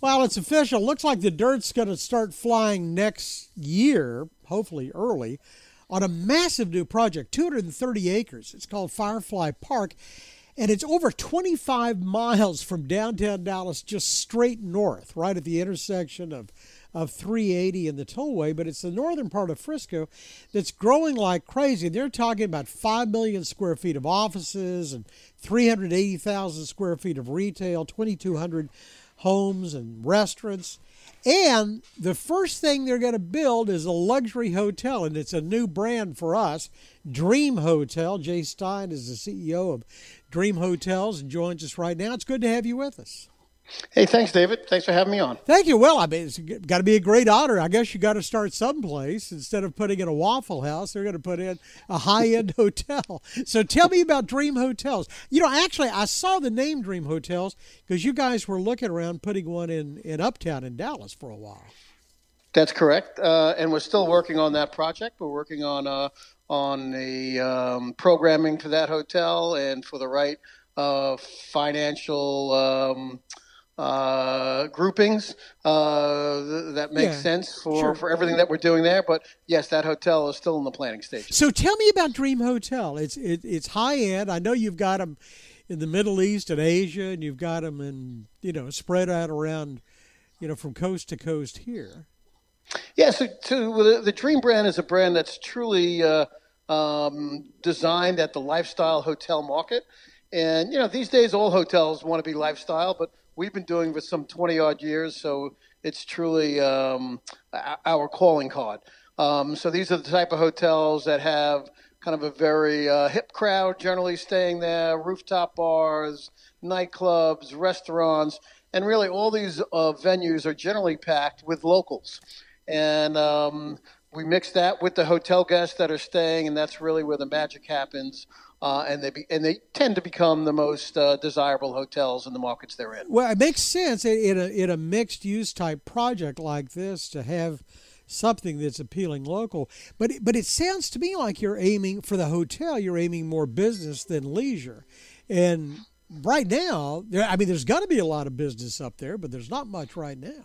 Well, it's official. Looks like the dirt's going to start flying next year, hopefully early, on a massive new project, 230 acres. It's called Firefly Park, and it's over 25 miles from downtown Dallas, just straight north, right at the intersection of of 380 and the tollway, but it's the northern part of Frisco that's growing like crazy. They're talking about 5 million square feet of offices and 380,000 square feet of retail, 2,200 homes and restaurants. And the first thing they're going to build is a luxury hotel, and it's a new brand for us Dream Hotel. Jay Stein is the CEO of Dream Hotels and joins us right now. It's good to have you with us. Hey, thanks, David. Thanks for having me on. Thank you. Well, I mean, it's got to be a great honor. I guess you got to start someplace. Instead of putting in a Waffle House, they're going to put in a high end hotel. So tell me about Dream Hotels. You know, actually, I saw the name Dream Hotels because you guys were looking around putting one in, in Uptown in Dallas for a while. That's correct. Uh, and we're still working on that project. We're working on, uh, on the um, programming for that hotel and for the right uh, financial. Um, uh, groupings uh, th- that makes yeah, sense for, sure. for everything that we're doing there. But yes, that hotel is still in the planning stage. So tell me about Dream Hotel. It's it, it's high end. I know you've got them in the Middle East and Asia, and you've got them in you know spread out around you know from coast to coast here. Yeah, so, so the, the Dream brand is a brand that's truly uh, um, designed at the lifestyle hotel market. And you know, these days all hotels want to be lifestyle, but we've been doing for some 20 odd years, so it's truly um, our calling card. Um, so these are the type of hotels that have kind of a very uh, hip crowd generally staying there, rooftop bars, nightclubs, restaurants, and really all these uh, venues are generally packed with locals. And um, we mix that with the hotel guests that are staying, and that's really where the magic happens uh, and they be, and they tend to become the most uh, desirable hotels in the markets they're in. Well, it makes sense in a in a mixed use type project like this to have something that's appealing local. But but it sounds to me like you're aiming for the hotel. You're aiming more business than leisure, and right now, there, I mean, there's got to be a lot of business up there, but there's not much right now.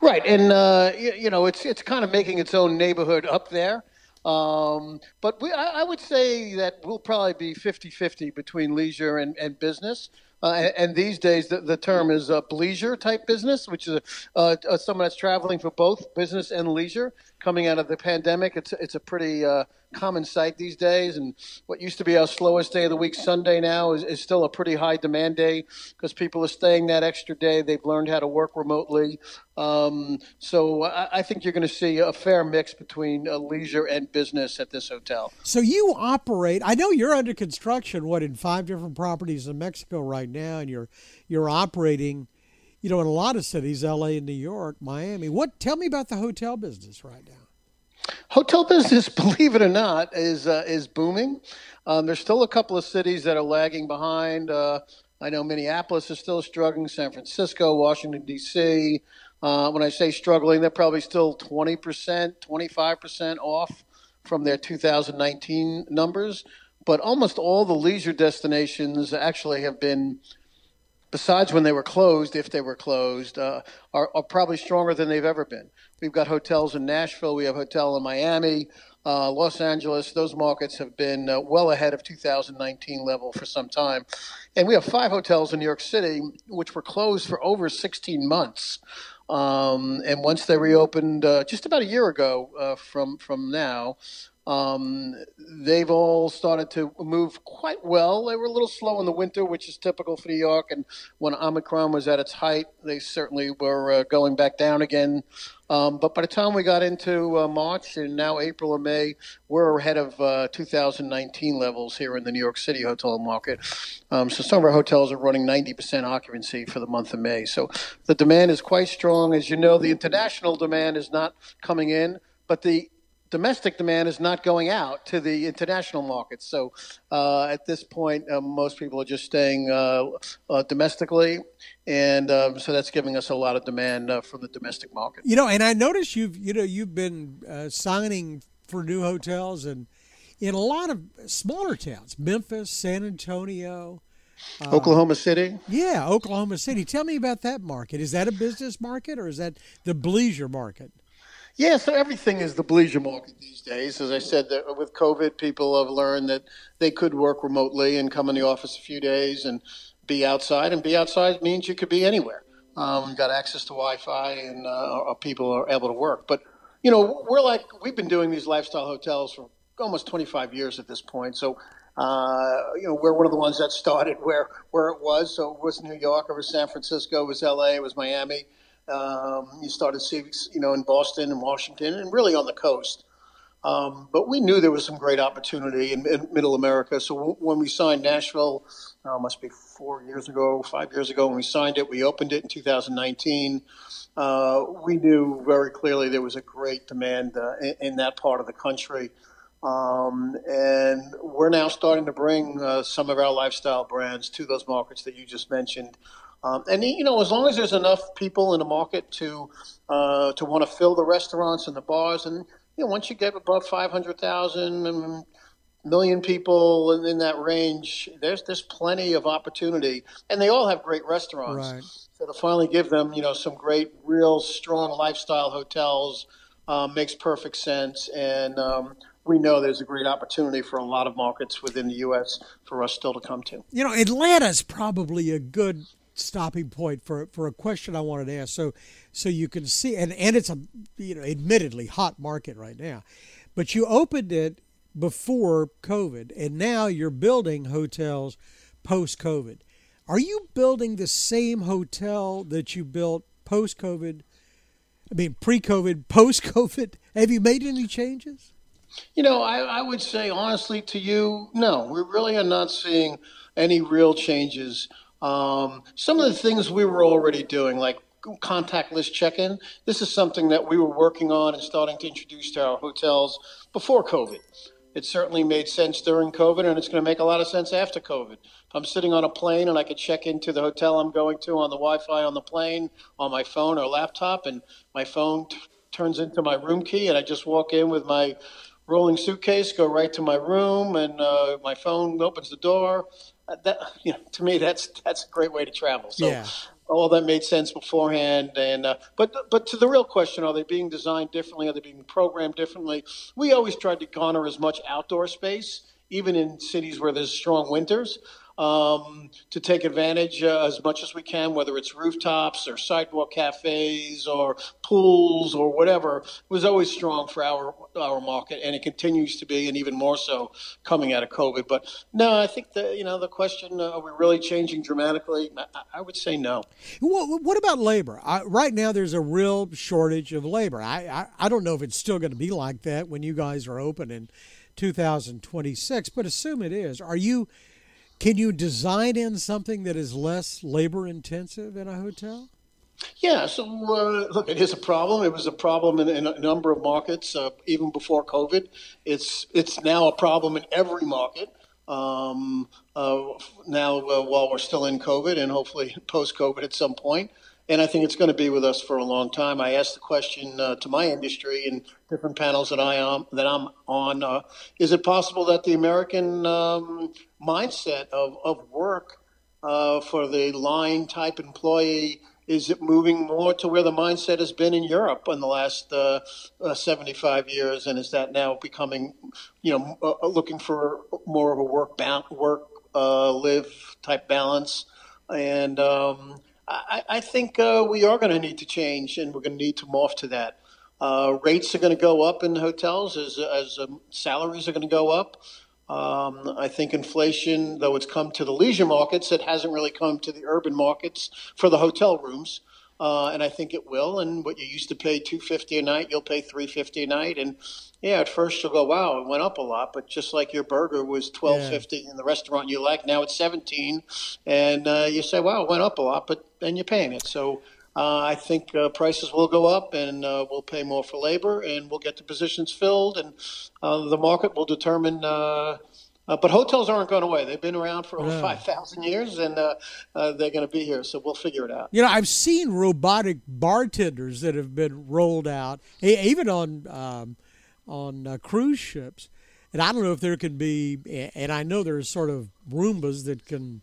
Right, and uh, you, you know, it's it's kind of making its own neighborhood up there. Um, but we, I, I, would say that we'll probably be 50 50 between leisure and, and business. Uh, and, and, these days, the, the term is a leisure type business, which is a, a, someone that's traveling for both business and leisure. Coming out of the pandemic, it's it's a pretty uh, common sight these days. And what used to be our slowest day of the week, Sunday, now is, is still a pretty high demand day because people are staying that extra day. They've learned how to work remotely. Um, so I, I, think you're going to see a fair mix between uh, leisure and business at this hotel. So you operate. I know you're under construction. What in five different properties in Mexico right now, and you're you're operating. You know, in a lot of cities, L.A. and New York, Miami. What? Tell me about the hotel business right now. Hotel business, believe it or not, is uh, is booming. Um, there's still a couple of cities that are lagging behind. Uh, I know Minneapolis is still struggling. San Francisco, Washington D.C. Uh, when I say struggling, they're probably still 20%, 25% off from their 2019 numbers. But almost all the leisure destinations actually have been besides when they were closed, if they were closed, uh, are, are, probably stronger than they've ever been. We've got hotels in Nashville, we have a hotel in Miami, uh, Los Angeles. Those markets have been uh, well ahead of 2019 level for some time, and we have five hotels in New York City which were closed for over 16 months. Um, and once they reopened, uh, just about a year ago uh, from from now, um, they've all started to move quite well. They were a little slow in the winter, which is typical for New York. And when Omicron was at its height, they certainly were uh, going back down again. Um, but by the time we got into uh, March and now April and May, we're ahead of uh, 2019 levels here in the New York City hotel market. Um, so some of our hotels are running 90% occupancy for the month of May. So the demand is quite strong. As you know, the international demand is not coming in, but the domestic demand is not going out to the international markets. So uh, at this point, uh, most people are just staying uh, uh domestically, and um, so that's giving us a lot of demand uh, from the domestic market. You know, and I noticed you've you know you've been uh, signing for new hotels and in a lot of smaller towns, Memphis, San Antonio. Uh, Oklahoma City? Yeah, Oklahoma City. Tell me about that market. Is that a business market or is that the bleisure market? Yeah, so everything is the bleisure market these days. As I said, with COVID, people have learned that they could work remotely and come in the office a few days and be outside. And be outside means you could be anywhere. Um, got access to Wi-Fi, and uh, people are able to work. But you know, we're like we've been doing these lifestyle hotels for almost 25 years at this point. So uh, you know, we're one of the ones that started where where it was. So it was New York, it was San Francisco, it was L.A., it was Miami. Um, you started seeing, you know, in Boston and Washington, and really on the coast. Um, but we knew there was some great opportunity in, in Middle America. So w- when we signed Nashville, uh, must be four years ago, five years ago, when we signed it, we opened it in 2019. Uh, we knew very clearly there was a great demand uh, in, in, that part of the country. Um, and we're now starting to bring uh, some of our lifestyle brands to those markets that you just mentioned. Um, and you know, as long as there's enough people in the market to uh, to want to fill the restaurants and the bars, and you know, once you get above five hundred thousand million people in, in, that range, there's there's plenty of opportunity, and they all have great restaurants. Right. So to finally give them, you know, some great, real strong lifestyle hotels uh, makes perfect sense, and um, we know there's a great opportunity for a lot of markets within the U.S. for us still to come to. You know, Atlanta's probably a good stopping point for for a question I wanted to ask. So so you can see and and it's a you know admittedly hot market right now, but you opened it before COVID and now you're building hotels post COVID. Are you building the same hotel that you built post COVID? I mean, pre COVID, post COVID? Have you made any changes? You know, I, I would say honestly to you, no, we really are not seeing any real changes um, some of the things we were already doing, like contactless check-in, this is something that we were working on and starting to introduce to our hotels before COVID. It certainly made sense during COVID, and it's going to make a lot of sense after COVID. If I'm sitting on a plane and I could check into the hotel I'm going to on the Wi-Fi on the plane, on my phone or laptop, and my phone t- turns into my room key, and I just walk in with my rolling suitcase, go right to my room, and uh, my phone opens the door. Uh, that you know, to me, that's that's a great way to travel. So. Yeah. All that made sense beforehand, and uh, but but to the real question, are they being designed differently? Are they being programmed differently? We always tried to garner as much outdoor space, even in cities where there's strong winters um, to take advantage uh, as much as we can, whether it's rooftops or sidewalk cafes or pools or whatever, was always strong for our our market, and it continues to be, and even more so coming out of COVID. But no, I think the you know the question: uh, Are we really changing dramatically? I, I would say no. What, about labor? I, right now, there's a real shortage of labor. I, I I don't know if it's still going to be like that when you guys are open in 2026, but assume it is. Are you can you design in something that is less labor intensive in a hotel? Yeah, so uh, look, it is a problem. It was a problem in, in a number of markets uh, even before COVID. It's it's now a problem in every market. Um, uh, now, uh, while we're still in COVID and hopefully post COVID at some point, and I think it's going to be with us for a long time. I asked the question uh, to my industry in different panels that I am that I'm on: uh, Is it possible that the American um, mindset of of work uh, for the line type employee is it moving more to where the mindset has been in Europe in the last uh, uh, 75 years, and is that now becoming, you know, uh, looking for more of a work ba- work live type balance? And um, I, I think uh, we are going to need to change, and we're going to need to morph to that. Uh, rates are going to go up in hotels as, as um, salaries are going to go up. Um, I think inflation, though it's come to the leisure markets, it hasn't really come to the urban markets for the hotel rooms uh, and I think it will. And what you used to pay two fifty a night, you'll pay three fifty a night. And yeah, at first you'll go, wow, it went up a lot. But just like your burger was twelve fifty yeah. in the restaurant you like, now it's seventeen, and uh, you say, wow, it went up a lot, but then you're paying it. So. Uh, I think uh, prices will go up, and uh, we'll pay more for labor, and we'll get the positions filled, and uh, the market will determine uh, but hotels aren't going away. They've been around for over yeah. 5,000 years and uh, uh, they're going to be here. So we'll figure it out. You know, I've seen robotic bartenders that have been rolled out, even on, um, on uh, cruise ships. And I don't know if there can be, and I know there's sort of Roombas that can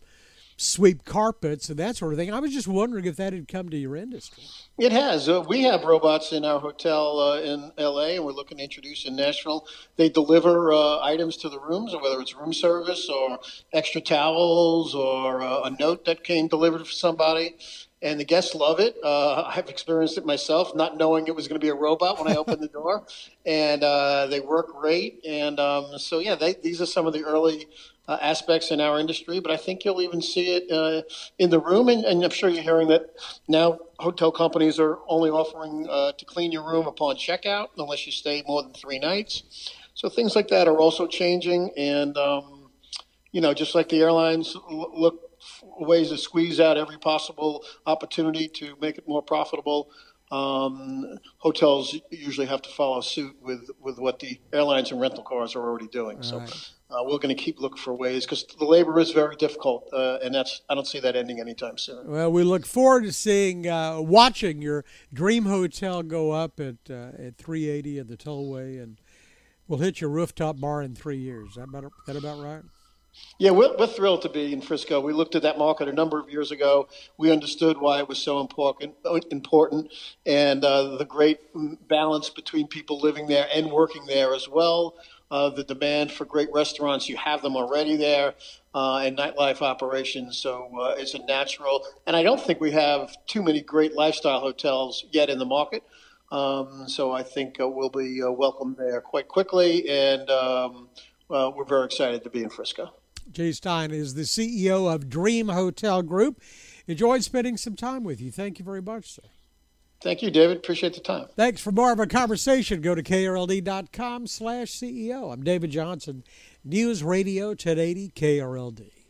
sweep carpets and that sort of thing. I was just wondering if that had come to your industry. It has. Uh, we have robots in our hotel uh, in LA, and we're looking to introduce in Nashville. They deliver uh, items to the rooms, whether it's room service or extra towels or uh, a note that came delivered for somebody. And the guests love it. Uh, I've experienced it myself, not knowing it was going to be a robot when I opened the door, and uh, they work great. And um, so, yeah, they, these are some of the early uh, aspects in our industry, but I think you'll even see it uh, in the room. And, and, I'm sure you're hearing that now hotel companies are only offering uh, to clean your room upon checkout unless you stay more than three nights. So things like that are also changing. And, um, you know, just like the airlines look ways to squeeze out every possible opportunity to make it more profitable. Um, hotels usually have to follow suit with, with what the airlines and rental cars are already doing. All so right. Uh, we're going to keep looking for ways because the labor is very difficult, uh, and that's I don't see that ending anytime soon. Well, we look forward to seeing, uh, watching your dream hotel go up at uh, at 380 of the tollway, and we'll hit your rooftop bar in three years. Is that about that about right? Yeah, we're, we're thrilled to be in Frisco. We looked at that market a number of years ago. We understood why it was so important, important, and uh, the great balance between people living there and working there as well uh, the demand for great restaurants. You have them already there, uh, and nightlife operations. So uh, it's a natural. And I don't think we have too many great lifestyle hotels yet in the market. Um, so I think uh, we'll be uh, welcome there quite quickly, and um, we're very excited to be in Frisco. Jay Stein is the CEO of Dream Hotel Group. Enjoyed spending some time with you. Thank you very much, sir. Thank you, David. Appreciate the time. Thanks. For more of a conversation, go to krld.com slash CEO. I'm David Johnson, News Radio 1080 KRLD.